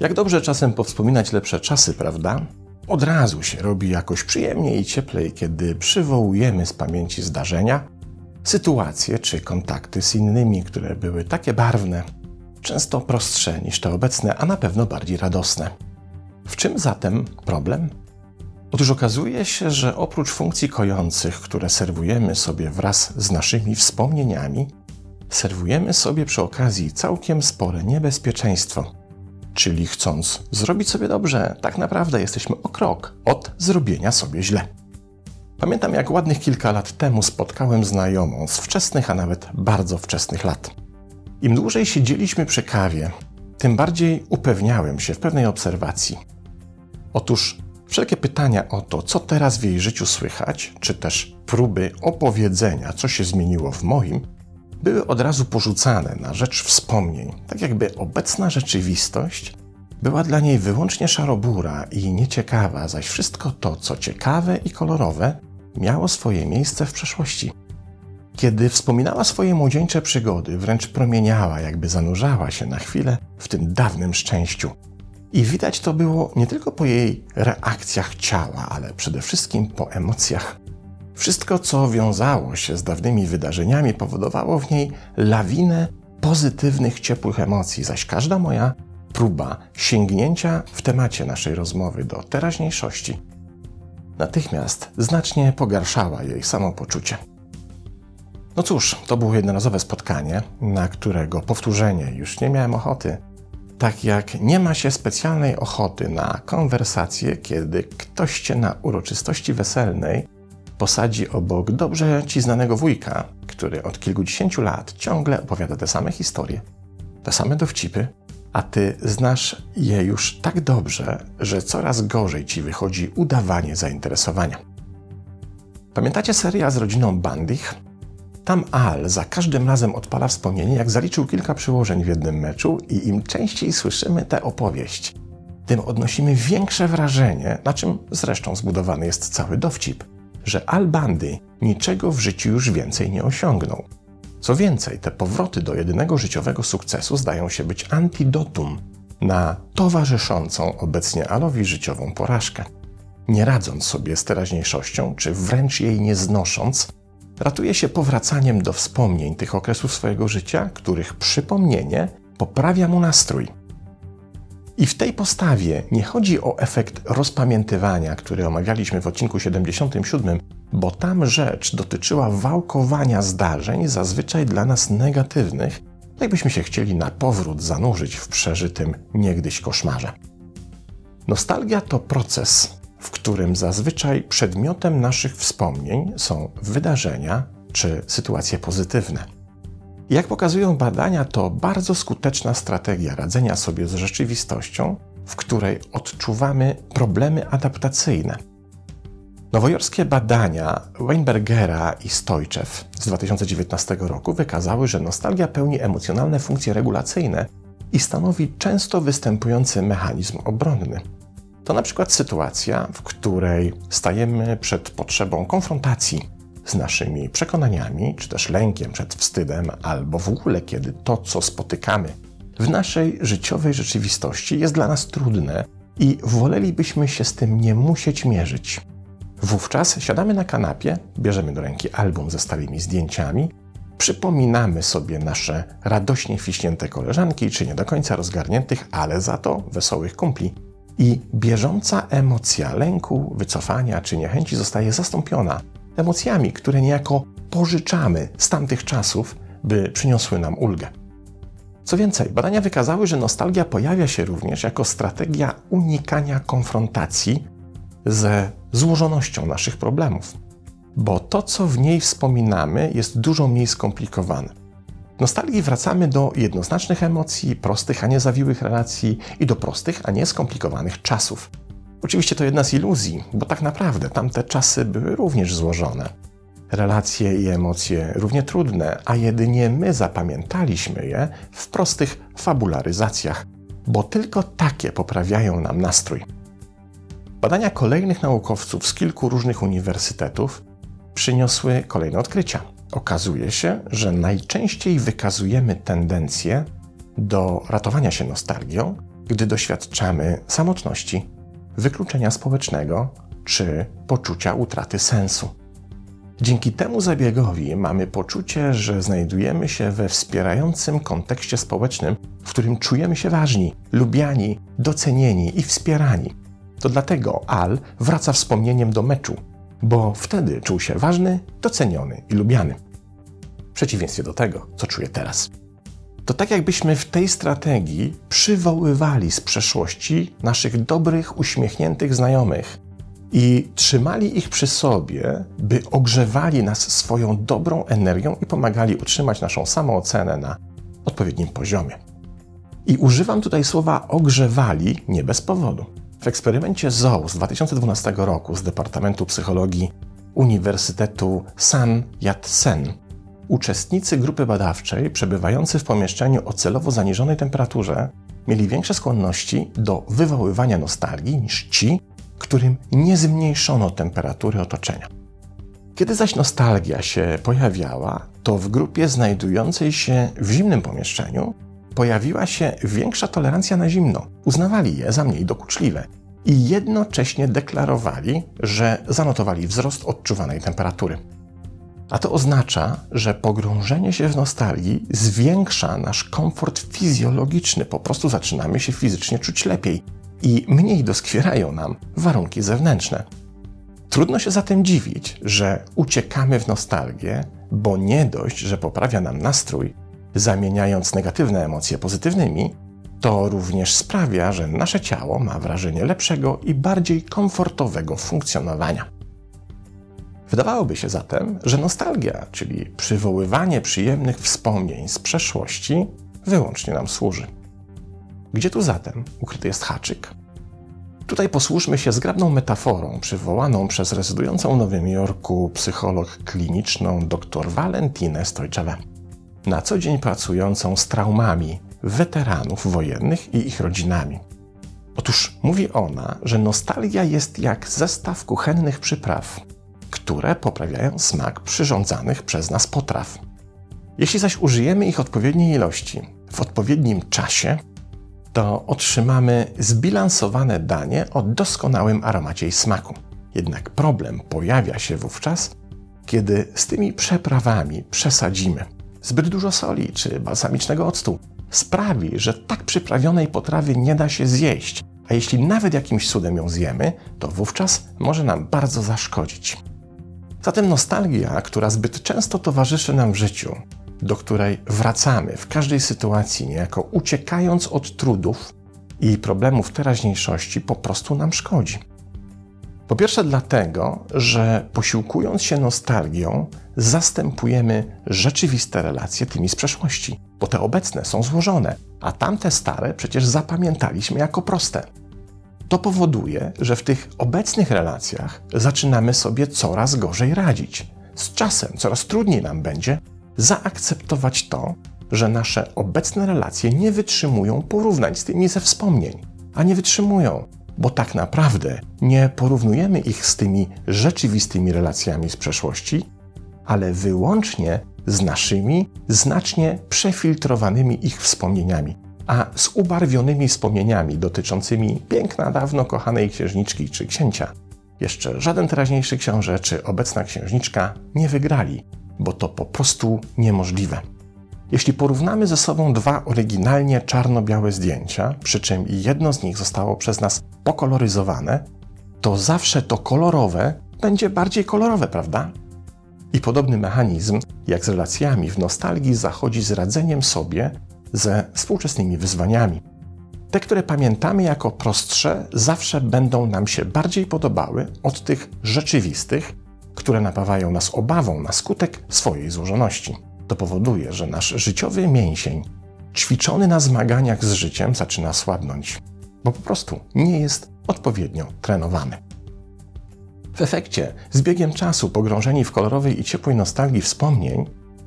Jak dobrze czasem powspominać lepsze czasy, prawda? Od razu się robi jakoś przyjemniej i cieplej, kiedy przywołujemy z pamięci zdarzenia, sytuacje czy kontakty z innymi, które były takie barwne, często prostsze niż te obecne, a na pewno bardziej radosne. W czym zatem problem? Otóż okazuje się, że oprócz funkcji kojących, które serwujemy sobie wraz z naszymi wspomnieniami, serwujemy sobie przy okazji całkiem spore niebezpieczeństwo. Czyli chcąc zrobić sobie dobrze, tak naprawdę jesteśmy o krok od zrobienia sobie źle. Pamiętam, jak ładnych kilka lat temu spotkałem znajomą z wczesnych, a nawet bardzo wczesnych lat. Im dłużej siedzieliśmy przy kawie, tym bardziej upewniałem się w pewnej obserwacji. Otóż wszelkie pytania o to, co teraz w jej życiu słychać, czy też próby opowiedzenia, co się zmieniło w moim, były od razu porzucane na rzecz wspomnień, tak jakby obecna rzeczywistość była dla niej wyłącznie szarobura i nieciekawa, zaś wszystko to, co ciekawe i kolorowe, miało swoje miejsce w przeszłości. Kiedy wspominała swoje młodzieńcze przygody, wręcz promieniała, jakby zanurzała się na chwilę w tym dawnym szczęściu. I widać to było nie tylko po jej reakcjach ciała, ale przede wszystkim po emocjach. Wszystko, co wiązało się z dawnymi wydarzeniami, powodowało w niej lawinę pozytywnych, ciepłych emocji, zaś każda moja próba sięgnięcia w temacie naszej rozmowy do teraźniejszości natychmiast znacznie pogarszała jej samopoczucie. No cóż, to było jednorazowe spotkanie, na którego powtórzenie już nie miałem ochoty. Tak jak nie ma się specjalnej ochoty na konwersację, kiedy ktoś cię na uroczystości weselnej posadzi obok dobrze ci znanego wujka, który od kilkudziesięciu lat ciągle opowiada te same historie, te same dowcipy, a ty znasz je już tak dobrze, że coraz gorzej ci wychodzi udawanie zainteresowania. Pamiętacie serial z rodziną Bandich? Tam Al za każdym razem odpala wspomnienie, jak zaliczył kilka przyłożeń w jednym meczu i im częściej słyszymy tę opowieść, tym odnosimy większe wrażenie, na czym zresztą zbudowany jest cały dowcip, że Al Bandy niczego w życiu już więcej nie osiągnął. Co więcej, te powroty do jedynego życiowego sukcesu zdają się być antidotum na towarzyszącą obecnie Alowi życiową porażkę. Nie radząc sobie z teraźniejszością, czy wręcz jej nie znosząc, ratuje się powracaniem do wspomnień tych okresów swojego życia, których przypomnienie poprawia mu nastrój. I w tej postawie nie chodzi o efekt rozpamiętywania, który omawialiśmy w odcinku 77, bo tam rzecz dotyczyła wałkowania zdarzeń, zazwyczaj dla nas negatywnych, jakbyśmy się chcieli na powrót zanurzyć w przeżytym niegdyś koszmarze. Nostalgia to proces, w którym zazwyczaj przedmiotem naszych wspomnień są wydarzenia czy sytuacje pozytywne. Jak pokazują badania, to bardzo skuteczna strategia radzenia sobie z rzeczywistością, w której odczuwamy problemy adaptacyjne. Nowojorskie badania Weinbergera i Stojczew z 2019 roku wykazały, że nostalgia pełni emocjonalne funkcje regulacyjne i stanowi często występujący mechanizm obronny. To na przykład sytuacja, w której stajemy przed potrzebą konfrontacji z naszymi przekonaniami, czy też lękiem przed wstydem, albo w ogóle kiedy to, co spotykamy w naszej życiowej rzeczywistości jest dla nas trudne i wolelibyśmy się z tym nie musieć mierzyć. Wówczas siadamy na kanapie, bierzemy do ręki album ze starymi zdjęciami, przypominamy sobie nasze radośnie fiśnięte koleżanki, czy nie do końca rozgarniętych, ale za to wesołych kumpli. I bieżąca emocja lęku, wycofania czy niechęci zostaje zastąpiona emocjami, które niejako pożyczamy z tamtych czasów, by przyniosły nam ulgę. Co więcej, badania wykazały, że nostalgia pojawia się również jako strategia unikania konfrontacji ze złożonością naszych problemów, bo to, co w niej wspominamy, jest dużo mniej skomplikowane. Nostalgii wracamy do jednoznacznych emocji, prostych, a nie zawiłych relacji i do prostych, a nie skomplikowanych czasów. Oczywiście to jedna z iluzji, bo tak naprawdę tamte czasy były również złożone. Relacje i emocje równie trudne, a jedynie my zapamiętaliśmy je w prostych fabularyzacjach, bo tylko takie poprawiają nam nastrój. Badania kolejnych naukowców z kilku różnych uniwersytetów przyniosły kolejne odkrycia. Okazuje się, że najczęściej wykazujemy tendencję do ratowania się nostalgią, gdy doświadczamy samotności, wykluczenia społecznego czy poczucia utraty sensu. Dzięki temu zabiegowi mamy poczucie, że znajdujemy się we wspierającym kontekście społecznym, w którym czujemy się ważni, lubiani, docenieni i wspierani. To dlatego Al wraca wspomnieniem do meczu, bo wtedy czuł się ważny, doceniony i lubiany. W przeciwieństwie do tego, co czuje teraz. To tak jakbyśmy w tej strategii przywoływali z przeszłości naszych dobrych, uśmiechniętych znajomych i trzymali ich przy sobie, by ogrzewali nas swoją dobrą energią i pomagali utrzymać naszą samoocenę na odpowiednim poziomie. I używam tutaj słowa ogrzewali nie bez powodu. W eksperymencie ZOO z 2012 roku z Departamentu Psychologii Uniwersytetu San Yat-sen uczestnicy grupy badawczej przebywający w pomieszczeniu o celowo zaniżonej temperaturze mieli większe skłonności do wywoływania nostalgii niż ci, którym nie zmniejszono temperatury otoczenia. Kiedy zaś nostalgia się pojawiała, to w grupie znajdującej się w zimnym pomieszczeniu pojawiła się większa tolerancja na zimno. Uznawali je za mniej dokuczliwe i jednocześnie deklarowali, że zanotowali wzrost odczuwanej temperatury. A to oznacza, że pogrążenie się w nostalgii zwiększa nasz komfort fizjologiczny, po prostu zaczynamy się fizycznie czuć lepiej i mniej doskwierają nam warunki zewnętrzne. Trudno się zatem dziwić, że uciekamy w nostalgię, bo nie dość, że poprawia nam nastrój, zamieniając negatywne emocje pozytywnymi, to również sprawia, że nasze ciało ma wrażenie lepszego i bardziej komfortowego funkcjonowania. Wydawałoby się zatem, że nostalgia, czyli przywoływanie przyjemnych wspomnień z przeszłości, wyłącznie nam służy. Gdzie tu zatem ukryty jest haczyk? Tutaj posłużmy się zgrabną metaforą przywołaną przez rezydującą w Nowym Jorku psycholog kliniczną dr Valentinę Stojczewę. Na co dzień pracującą z traumami weteranów wojennych i ich rodzinami. Otóż mówi ona, że nostalgia jest jak zestaw kuchennych przypraw, które poprawiają smak przyrządzanych przez nas potraw. Jeśli zaś użyjemy ich odpowiedniej ilości w odpowiednim czasie, to otrzymamy zbilansowane danie o doskonałym aromacie i smaku. Jednak problem pojawia się wówczas, kiedy z tymi przeprawami przesadzimy. Zbyt dużo soli czy balsamicznego octu sprawi, że tak przyprawionej potrawy nie da się zjeść, a jeśli nawet jakimś cudem ją zjemy, to wówczas może nam bardzo zaszkodzić. Zatem nostalgia, która zbyt często towarzyszy nam w życiu, do której wracamy w każdej sytuacji, niejako uciekając od trudów i problemów teraźniejszości, po prostu nam szkodzi. Po pierwsze, dlatego, że posiłkując się nostalgią, zastępujemy rzeczywiste relacje tymi z przeszłości, bo te obecne są złożone, a tamte stare przecież zapamiętaliśmy jako proste. To powoduje, że w tych obecnych relacjach zaczynamy sobie coraz gorzej radzić. Z czasem coraz trudniej nam będzie zaakceptować to, że nasze obecne relacje nie wytrzymują porównań z tymi ze wspomnień, a nie wytrzymują, bo tak naprawdę nie porównujemy ich z tymi rzeczywistymi relacjami z przeszłości, ale wyłącznie z naszymi, znacznie przefiltrowanymi ich wspomnieniami, a z ubarwionymi wspomnieniami dotyczącymi piękna, dawno kochanej księżniczki czy księcia. Jeszcze żaden teraźniejszy książę czy obecna księżniczka nie wygrali, bo to po prostu niemożliwe. Jeśli porównamy ze sobą dwa oryginalnie czarno-białe zdjęcia, przy czym jedno z nich zostało przez nas pokoloryzowane, to zawsze to kolorowe będzie bardziej kolorowe, prawda? I podobny mechanizm, jak z relacjami w nostalgii, zachodzi z radzeniem sobie ze współczesnymi wyzwaniami. Te, które pamiętamy jako prostsze, zawsze będą nam się bardziej podobały od tych rzeczywistych, które napawają nas obawą na skutek swojej złożoności. To powoduje, że nasz życiowy mięsień, ćwiczony na zmaganiach z życiem, zaczyna słabnąć, bo po prostu nie jest odpowiednio trenowany. W efekcie, z biegiem czasu, pogrążeni w kolorowej i ciepłej nostalgii wspomnień,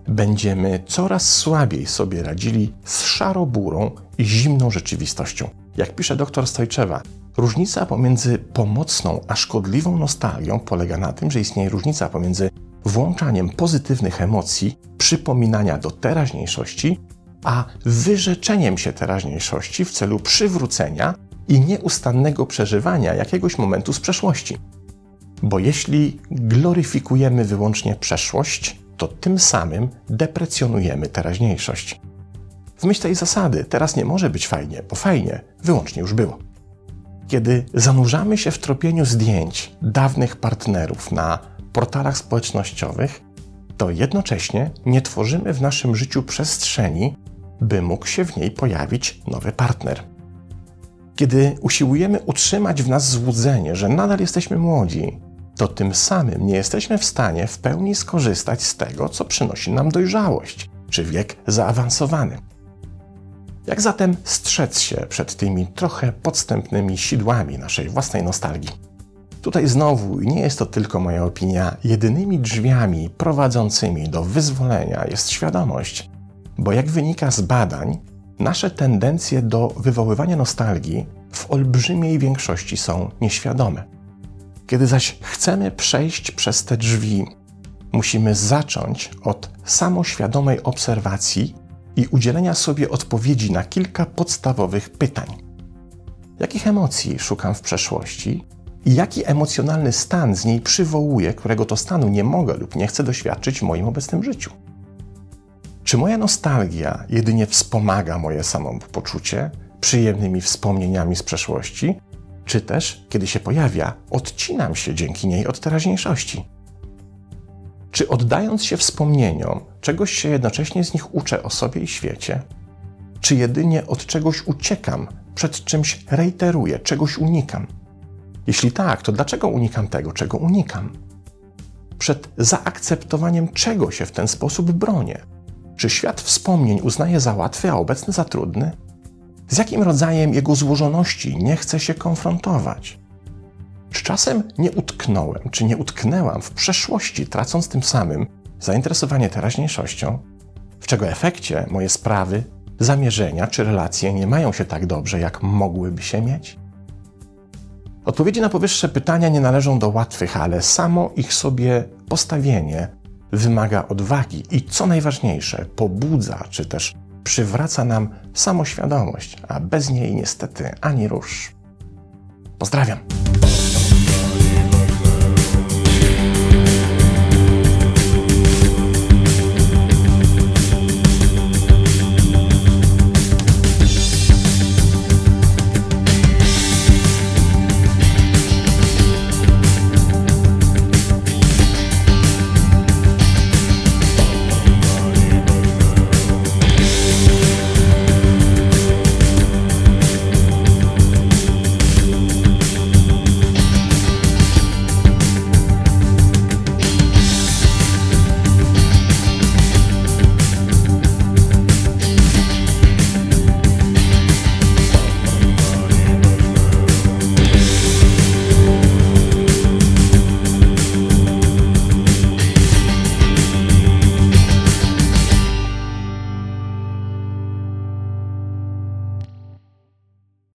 będziemy coraz słabiej sobie radzili z szaroburą i zimną rzeczywistością. Jak pisze dr Stojczewa, różnica pomiędzy pomocną a szkodliwą nostalgią polega na tym, że istnieje różnica pomiędzy włączaniem pozytywnych emocji, przypominania do teraźniejszości, a wyrzeczeniem się teraźniejszości w celu przywrócenia i nieustannego przeżywania jakiegoś momentu z przeszłości. Bo jeśli gloryfikujemy wyłącznie przeszłość, to tym samym deprecjonujemy teraźniejszość. W myśl tej zasady teraz nie może być fajnie, bo fajnie wyłącznie już było. Kiedy zanurzamy się w tropieniu zdjęć dawnych partnerów na portalach społecznościowych, to jednocześnie nie tworzymy w naszym życiu przestrzeni, by mógł się w niej pojawić nowy partner. Kiedy usiłujemy utrzymać w nas złudzenie, że nadal jesteśmy młodzi, to tym samym nie jesteśmy w stanie w pełni skorzystać z tego, co przynosi nam dojrzałość czy wiek zaawansowany. Jak zatem strzec się przed tymi trochę podstępnymi sidłami naszej własnej nostalgii? Tutaj znowu, nie jest to tylko moja opinia, jedynymi drzwiami prowadzącymi do wyzwolenia jest świadomość, bo jak wynika z badań, nasze tendencje do wywoływania nostalgii w olbrzymiej większości są nieświadome. Kiedy zaś chcemy przejść przez te drzwi, musimy zacząć od samoświadomej obserwacji i udzielenia sobie odpowiedzi na kilka podstawowych pytań. Jakich emocji szukam w przeszłości i jaki emocjonalny stan z niej przywołuję, którego to stanu nie mogę lub nie chcę doświadczyć w moim obecnym życiu? Czy moja nostalgia jedynie wspomaga moje samopoczucie przyjemnymi wspomnieniami z przeszłości, czy też, kiedy się pojawia, odcinam się dzięki niej od teraźniejszości? Czy oddając się wspomnieniom, czegoś się jednocześnie z nich uczę o sobie i świecie? Czy jedynie od czegoś uciekam, przed czymś reiteruję, czegoś unikam? Jeśli tak, to dlaczego unikam tego, czego unikam? Przed zaakceptowaniem czego się w ten sposób bronię? Czy świat wspomnień uznaje za łatwy, a obecny za trudny? Z jakim rodzajem jego złożoności nie chcę się konfrontować? Czy czasem nie utknąłem, czy nie utknęłam w przeszłości, tracąc tym samym zainteresowanie teraźniejszością, w czego efekcie moje sprawy, zamierzenia czy relacje nie mają się tak dobrze, jak mogłyby się mieć? Odpowiedzi na powyższe pytania nie należą do łatwych, ale samo ich sobie postawienie wymaga odwagi i co najważniejsze, pobudza czy też przywraca nam samoświadomość, a bez niej niestety ani rusz. Pozdrawiam!